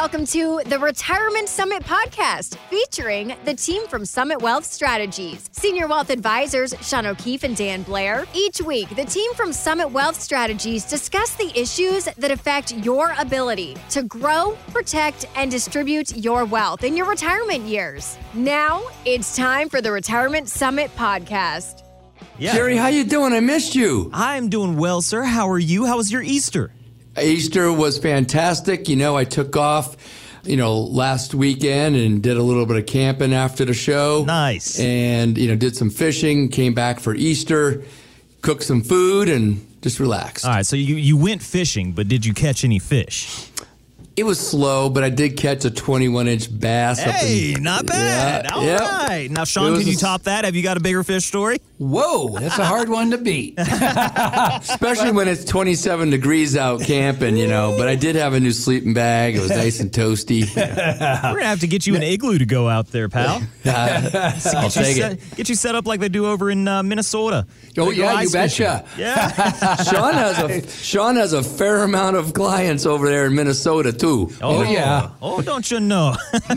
Welcome to the Retirement Summit podcast featuring the team from Summit Wealth Strategies. Senior Wealth Advisors Shawn O'Keefe and Dan Blair. Each week, the team from Summit Wealth Strategies discuss the issues that affect your ability to grow, protect, and distribute your wealth in your retirement years. Now, it's time for the Retirement Summit podcast. Yeah. Jerry, how you doing? I missed you. I'm doing well, sir. How are you? How was your Easter? Easter was fantastic. You know, I took off, you know, last weekend and did a little bit of camping after the show. Nice. And, you know, did some fishing, came back for Easter, cooked some food, and just relaxed. All right. So you, you went fishing, but did you catch any fish? It was slow, but I did catch a 21 inch bass. Hey, in, not bad. Yeah, All yeah. right. Now, Shawn, can you top that? Have you got a bigger fish story? Whoa, that's a hard one to beat. Especially when it's 27 degrees out camping, you know. But I did have a new sleeping bag. It was nice and toasty. We're going to have to get you an igloo to go out there, pal. Uh, I'll take set, it. Get you set up like they do over in uh, Minnesota. Oh, yeah, you betcha. Fishing. Yeah. Shawn, has a, Shawn has a fair amount of clients over there in Minnesota, too. Oh, oh yeah. Oh, don't you know?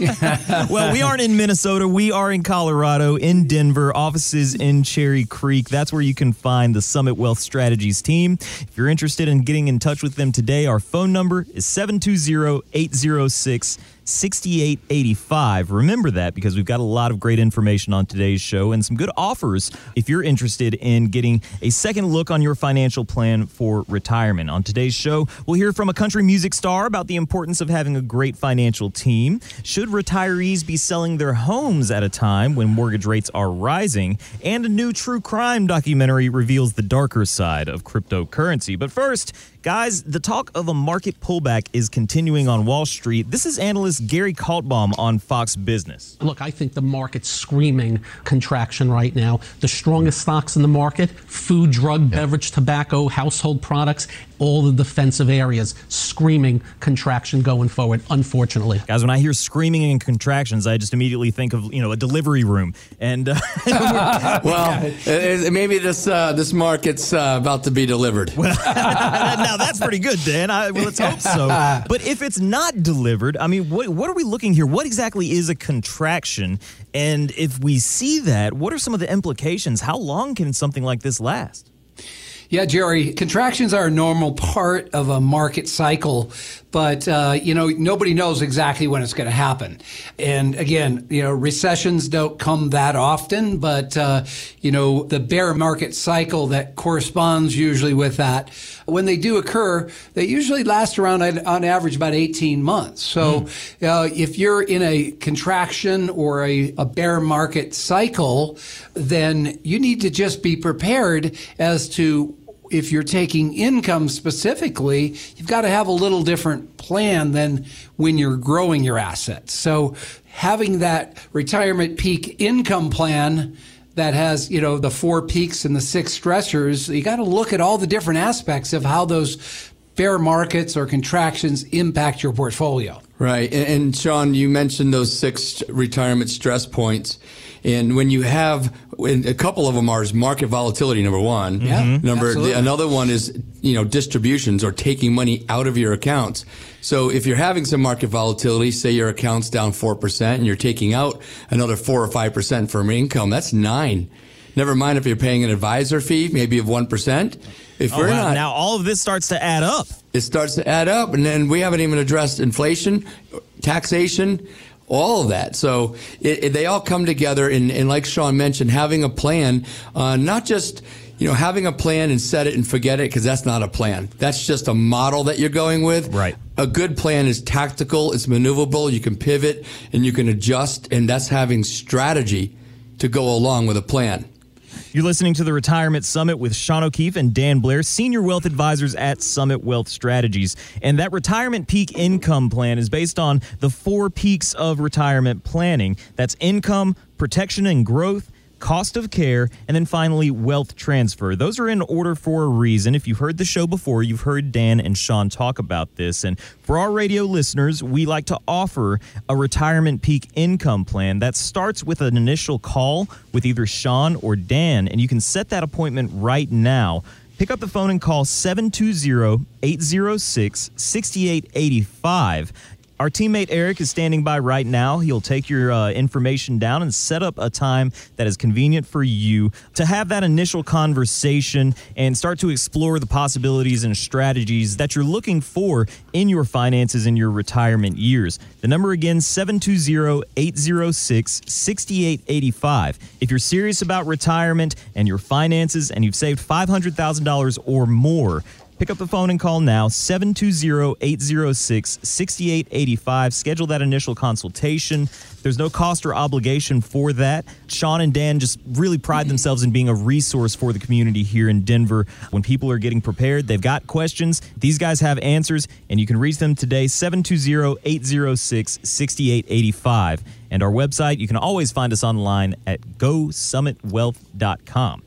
well, we aren't in Minnesota. We are in Colorado, in Denver, offices in Cherry Creek. That's where you can find the Summit Wealth Strategies team. If you're interested in getting in touch with them today, our phone number is 720 806 6885. Remember that because we've got a lot of great information on today's show and some good offers if you're interested in getting a second look on your financial plan for retirement. On today's show, we'll hear from a country music star about the importance of having a great financial team. Should retirees be selling their homes at a time when mortgage rates are rising? And a new true crime documentary reveals the darker side of cryptocurrency. But first, Guys, the talk of a market pullback is continuing on Wall Street. This is analyst Gary Kaltbaum on Fox Business. Look, I think the market's screaming contraction right now. The strongest stocks in the market food, drug, beverage, tobacco, household products, all the defensive areas screaming contraction going forward, unfortunately. Guys, when I hear screaming and contractions, I just immediately think of, you know, a delivery room. And uh, well, maybe this uh, this market's uh, about to be delivered. Well, now that's pretty good, Dan. I, well, let's hope so. But if it's not delivered, I mean, what, what are we looking here? What exactly is a contraction? And if we see that, what are some of the implications? How long can something like this last? Yeah, Jerry, contractions are a normal part of a market cycle, but uh, you know nobody knows exactly when it's going to happen. And again, you know recessions don't come that often, but uh, you know the bear market cycle that corresponds usually with that, when they do occur, they usually last around on average about 18 months. So mm. uh, if you're in a contraction or a, a bear market cycle, then you need to just be prepared as to if you're taking income specifically, you've got to have a little different plan than when you're growing your assets. So having that retirement peak income plan that has, you know, the four peaks and the six stressors, you got to look at all the different aspects of how those bear markets or contractions impact your portfolio. Right. And, and Shawn, you mentioned those six retirement stress points. And when you have a couple of them are market volatility, number one. Yeah. Mm-hmm. Number the, another one is you know distributions or taking money out of your accounts. So if you're having some market volatility, say your account's down four percent, and you're taking out another four or five percent from income, that's nine. Never mind if you're paying an advisor fee, maybe of one percent. If oh, we're wow. not now, all of this starts to add up. It starts to add up, and then we haven't even addressed inflation, taxation all of that. So it, it, they all come together, and, and, like Sean mentioned, having a plan, uh, not just you know having a plan and set it and forget it because that's not a plan. That's just a model that you're going with. Right. A good plan is tactical, it's maneuverable. You can pivot and you can adjust, and that's having strategy to go along with a plan. You're listening to the Retirement Summit with Shawn O'Keefe and Dan Blair, Senior Wealth Advisors at Summit Wealth Strategies. And that retirement peak income plan is based on the four peaks of retirement planning that's income, protection, and growth cost of care, and then finally, wealth transfer. Those are in order for a reason. If you've heard the show before, you've heard Dan and Shawn talk about this. And for our radio listeners, we like to offer a retirement peak income plan that starts with an initial call with either Shawn or Dan, and you can set that appointment right now. Pick up the phone and call 720 806 6885 Our teammate Eric is standing by right now. He'll take your uh, information down and set up a time that is convenient for you to have that initial conversation and start to explore the possibilities and strategies that you're looking for in your finances in your retirement years. The number again 720-806-6885. If you're serious about retirement and your finances and you've saved $500,000 or more, Pick up the phone and call now 720 806 6885. Schedule that initial consultation. There's no cost or obligation for that. Shawn and Dan just really pride themselves in being a resource for the community here in Denver. When people are getting prepared, they've got questions. These guys have answers, and you can reach them today 720 806 6885. And our website, you can always find us online at gosummitwealth.com.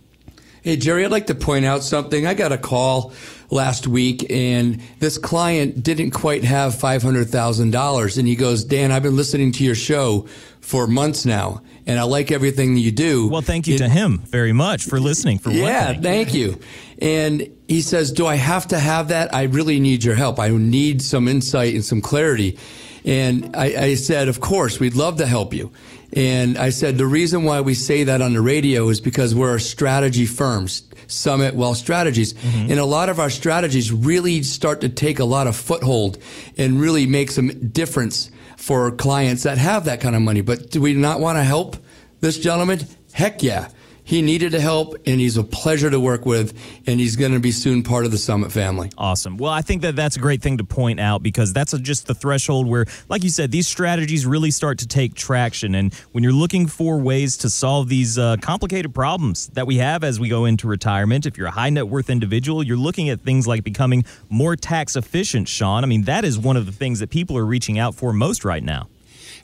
Hey, Jerry, I'd like to point out something. I got a call last week and this client didn't quite have $500,000. And he goes, Dan, I've been listening to your show for months now and I like everything that you do. Well, thank you it, to him very much for listening for Yeah, thank you. And he says, do I have to have that? I really need your help. I need some insight and some clarity. And I, I said, of course, we'd love to help you. And I said, the reason why we say that on the radio is because we're a strategy firm, Summit Wealth Strategies. Mm-hmm. And a lot of our strategies really start to take a lot of foothold and really make some difference for clients that have that kind of money. But do we not want to help this gentleman? Heck yeah he needed help and he's a pleasure to work with and he's going to be soon part of the summit family. Awesome. Well i think that that's a great thing to point out because that's a, just the threshold where like you said these strategies really start to take traction. And when you're looking for ways to solve these uh, complicated problems that we have as we go into retirement if you're a high net worth individual you're looking at things like becoming more tax efficient shawn. I mean that is one of the things that people are reaching out for most right now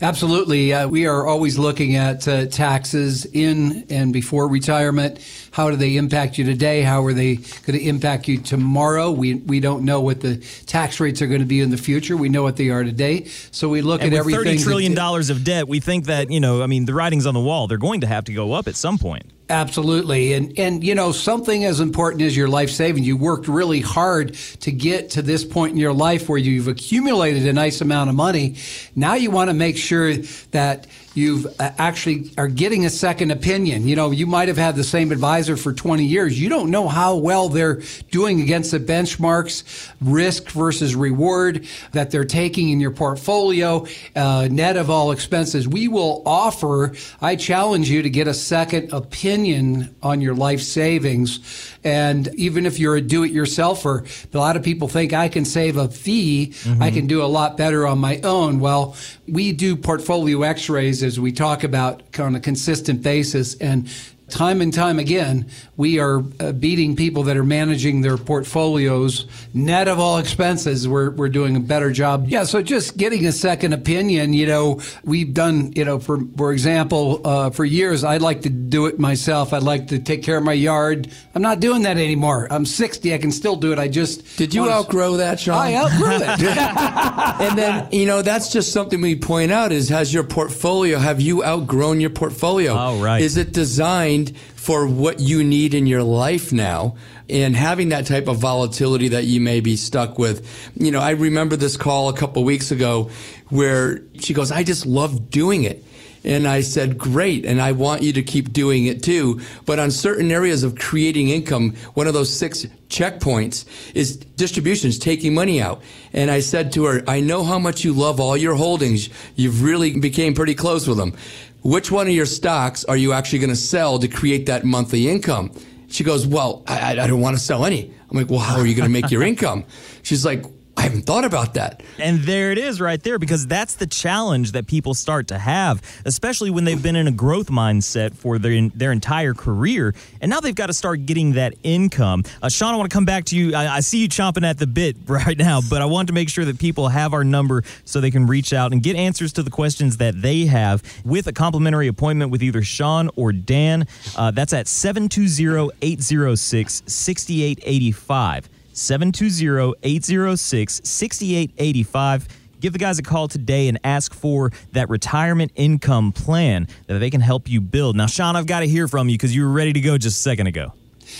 Absolutely. Uh, we are always looking at uh, taxes in and before retirement. How do they impact you today? How are they going to impact you tomorrow? We, we don't know what the tax rates are going to be in the future. We know what they are today. So we look and at everything. $30 trillion of debt, we think that, you know, I mean, the writing's on the wall. They're going to have to go up at some point. Absolutely. And and you know, something as important as your life savings, you worked really hard to get to this point in your life where you've accumulated a nice amount of money. Now you want to make sure that you've uh, actually are getting a second opinion. You know, you might have had the same advisor for 20 years. You don't know how well they're doing against the benchmarks, risk versus reward that they're taking in your portfolio, uh, net of all expenses. We will offer, I challenge you to get a second opinion on your life savings. And even if you're a do-it-yourselfer, a lot of people think I can save a fee. Mm-hmm. I can do a lot better on my own. Well, we do portfolio x-rays as we talk about on a consistent basis. And time and time again, we are uh, beating people that are managing their portfolios net of all expenses. We're, we're doing a better job. Yeah, so just getting a second opinion, you know, we've done, you know, for, for example, uh, for years, I'd like to do it myself. I'd like to take care of my yard. I'm not doing that anymore. I'm 60. I can still do it. I just. Did you outgrow that, Shawn? I outgrew it. and then, you know, that's just something we point out is has your portfolio, have you outgrown your portfolio? Oh, right. Is it designed designed for what you need in your life now and having that type of volatility that you may be stuck with. You know, I remember this call a couple weeks ago where she goes, I just love doing it. And I said, great. And I want you to keep doing it too. But on certain areas of creating income, one of those six checkpoints is distributions, taking money out. And I said to her, I know how much you love all your holdings. You've really became pretty close with them which one of your stocks are you actually going to sell to create that monthly income? She goes, well, I, I don't want to sell any. I'm like, well, how are you going to make your income? She's like, I haven't thought about that. And there it is right there because that's the challenge that people start to have, especially when they've been in a growth mindset for their, their entire career. And now they've got to start getting that income. Uh, Shawn, I want to come back to you. I, I, see you chomping at the bit right now, but I want to make sure that people have our number so they can reach out and get answers to the questions that they have with a complimentary appointment with either Shawn or Dan. Uh, that's at 720 806 6885. 720 806 6885. Give the guys a call today and ask for that retirement income plan that they can help you build. Now, Shawn, I've got to hear from you because you were ready to go just a second ago.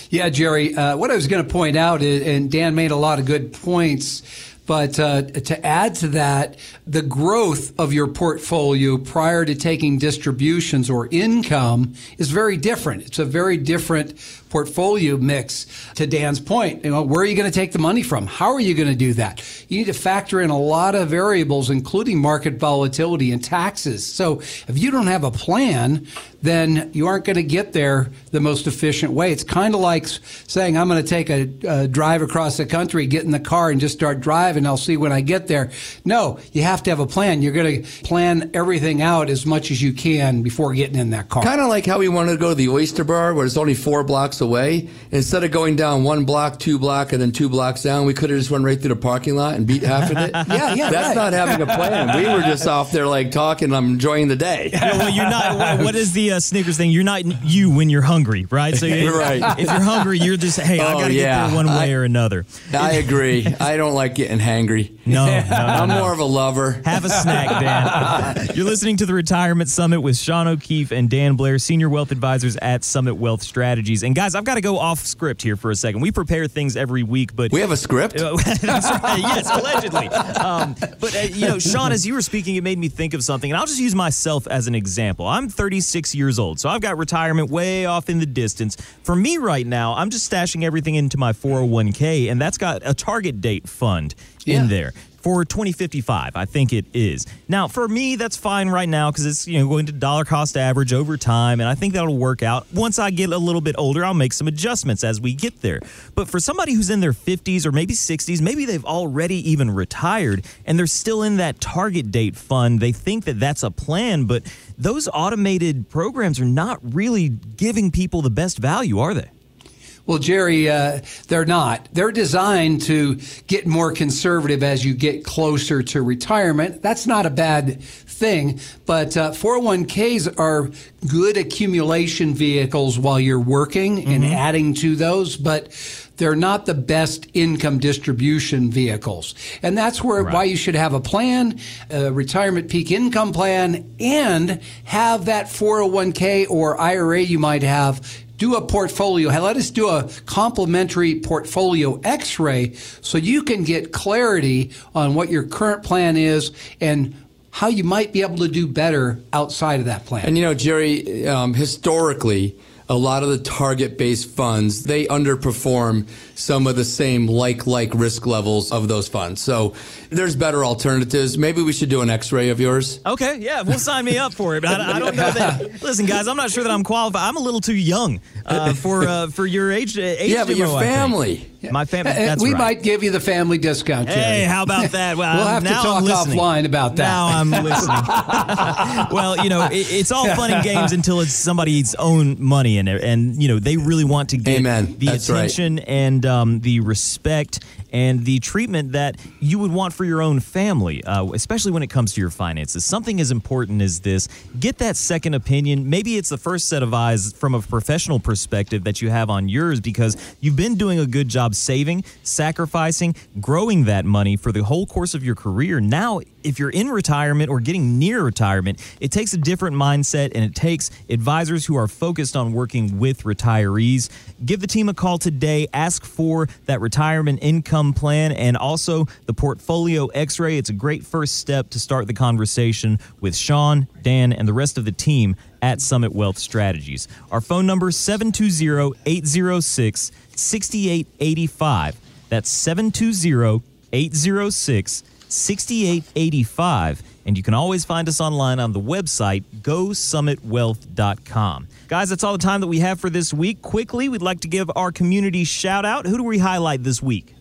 Yeah, Jerry, uh, what I was going to point out is, and Dan made a lot of good points But uh, to add to that, the growth of your portfolio prior to taking distributions or income is very different. It's a very different portfolio mix. To Dan's point, you know, where are you going to take the money from? How are you going to do that? You need to factor in a lot of variables, including market volatility and taxes. So if you don't have a plan, then you aren't going to get there the most efficient way. It's kind of like saying, I'm going to take a, a, drive across the country, get in the car and just start driving. I'll see when I get there. No, you have to have a plan. You're going to plan everything out as much as you can before getting in that car. Kind of like how we wanted to go to the Oyster Bar where it's only four blocks away. Instead of going down one block, two block, and then two blocks down, we could have just run right through the parking lot and beat half of it. yeah, yeah. That's right. not having a plan. We were just off there like talking. I'm enjoying the day. Yeah, well, you're not. What is the uh, Snickers thing? You're not you when you're hungry, right? So you're, Right. if you're hungry, you're just hey, I Oh, got to yeah. get there one way I- or another. I agree. I don't like getting hangry. No, no, no, I'm no. more of a lover. Have a snack, Dan. You're listening to the Retirement Summit with Shawn O'Keefe and Dan Blair, Senior Wealth Advisors at Summit Wealth Strategies. And guys, I've got to go off script here for a second. We prepare things every week, but We have a script. Yes, allegedly. Um, but uh, you know, Shawn, as you were speaking, it made me think of something, and I'll just use myself as an example. I'm 36 years old, so I've got retirement way off in the distance. For me right now, I'm just stashing everything into my 401k, and that's got a target date fund In there. For 2055, I think it is. Now, for me, that's fine right now because it's you know going to dollar cost average over time, and I think that'll work out. Once I get a little bit older, I'll make some adjustments as we get there. But for somebody who's in their 50s or maybe 60s, maybe they've already even retired and they're still in that target date fund, they think that that's a plan, but those automated programs are not really giving people the best value, are they? Well, Jerry, uh, they're not. They're designed to get more conservative as you get closer to retirement. That's not a bad thing, but uh, 401ks are good accumulation vehicles while you're working and adding to those, but they're not the best income distribution vehicles. And that's where why you should have a plan, a retirement peak income plan, and have that 401k or IRA you might have do a portfolio. Let us do a complementary portfolio x ray so you can get clarity on what your current plan is and how you might be able to do better outside of that plan. And you know, Jerry, um, historically, a lot of the target-based funds they underperform some of the same like-like risk levels of those funds. So there's better alternatives. Maybe we should do an X-ray of yours. Okay, yeah, well, sign me up for it. But I, I don't know that. Listen, guys, I'm not sure that I'm qualified. I'm a little too young uh, for uh, for your age. age Yeah, but your demo, I family. My family. Uh, That's we right. might give you the family discount, Jerry. Hey, how about that? Well, We'll have to talk offline about that. Now I'm listening. well, you know, it, it's all fun and games until it's somebody's own money in it, and you know they really want to get Amen. the That's right. attention and um, the respect and the treatment that you would want for your own family, uh, especially when it comes to your finances. Something as important as this, get that second opinion. Maybe it's the first set of eyes from a professional perspective that you have on yours because you've been doing a good job saving, sacrificing, growing that money for the whole course of your career. Now, if you're in retirement or getting near retirement, it takes a different mindset and it takes advisors who are focused on working with retirees. Give the team a call today. Ask for that retirement income plan and also the portfolio x ray. It's a great first step to start the conversation with Shawn, Dan, and the rest of the team at Summit Wealth Strategies. Our phone number 720 806 6885. That's 720 806 6885. And you can always find us online on the website, gosummitwealth.com. Guys, that's all the time that we have for this week. Quickly, we'd like to give our community shout out. Who do we highlight this week?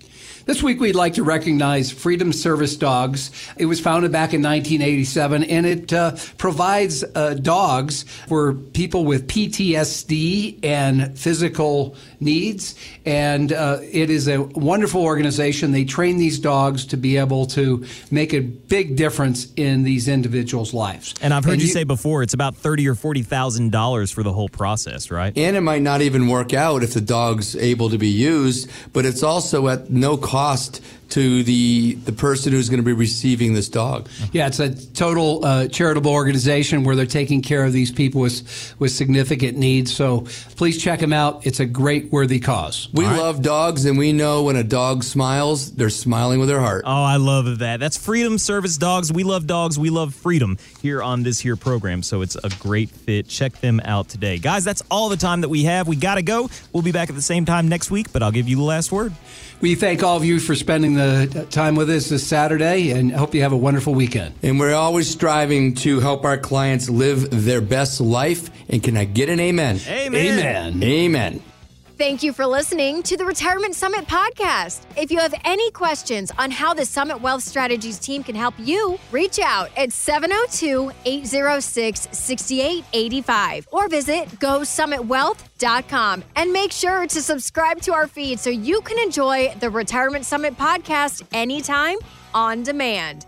This week, we'd like to recognize Freedom Service Dogs. It was founded back in 1987, and it uh, provides uh, dogs for people with PTSD and physical needs. And uh, it is a wonderful organization. They train these dogs to be able to make a big difference in these individuals' lives. And I've heard you, say before it's about thirty or forty thousand dollars for the whole process, right? And it might not even work out if the dog's able to be used, but it's also at no cost to the the person who's going to be receiving this dog. Yeah, it's a total uh, charitable organization where they're taking care of these people with with significant needs. So please check them out. It's a great worthy cause. We love dogs, and we know when a dog smiles, they're smiling with their heart. Oh, I love that. That's Freedom Service Dogs. We love dogs. We love freedom here on this here program. So it's a great fit. Check them out today. Guys, that's all the time that we have. We got to go. We'll be back at the same time next week, but I'll give you the last word. We thank all of you for spending the time with us this Saturday and hope you have a wonderful weekend. And we're always striving to help our clients live their best life. And can I get an amen? Amen. Amen. Amen. Thank you for listening to the Retirement Summit podcast. If you have any questions on how the Summit Wealth Strategies team can help you, reach out at 702 806 6885 or visit GoSummitWealth.com and make sure to subscribe to our feed so you can enjoy the Retirement Summit podcast anytime on demand.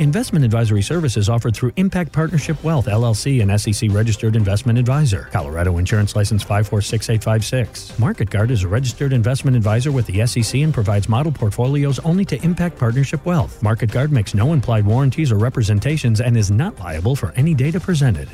Investment advisory services offered through Impact Partnership Wealth, LLC, an SEC registered investment advisor. Colorado Insurance License 546856. Market Guard is a registered investment advisor with the SEC and provides model portfolios only to Impact Partnership Wealth. Market Guard makes no implied warranties or representations and is not liable for any data presented.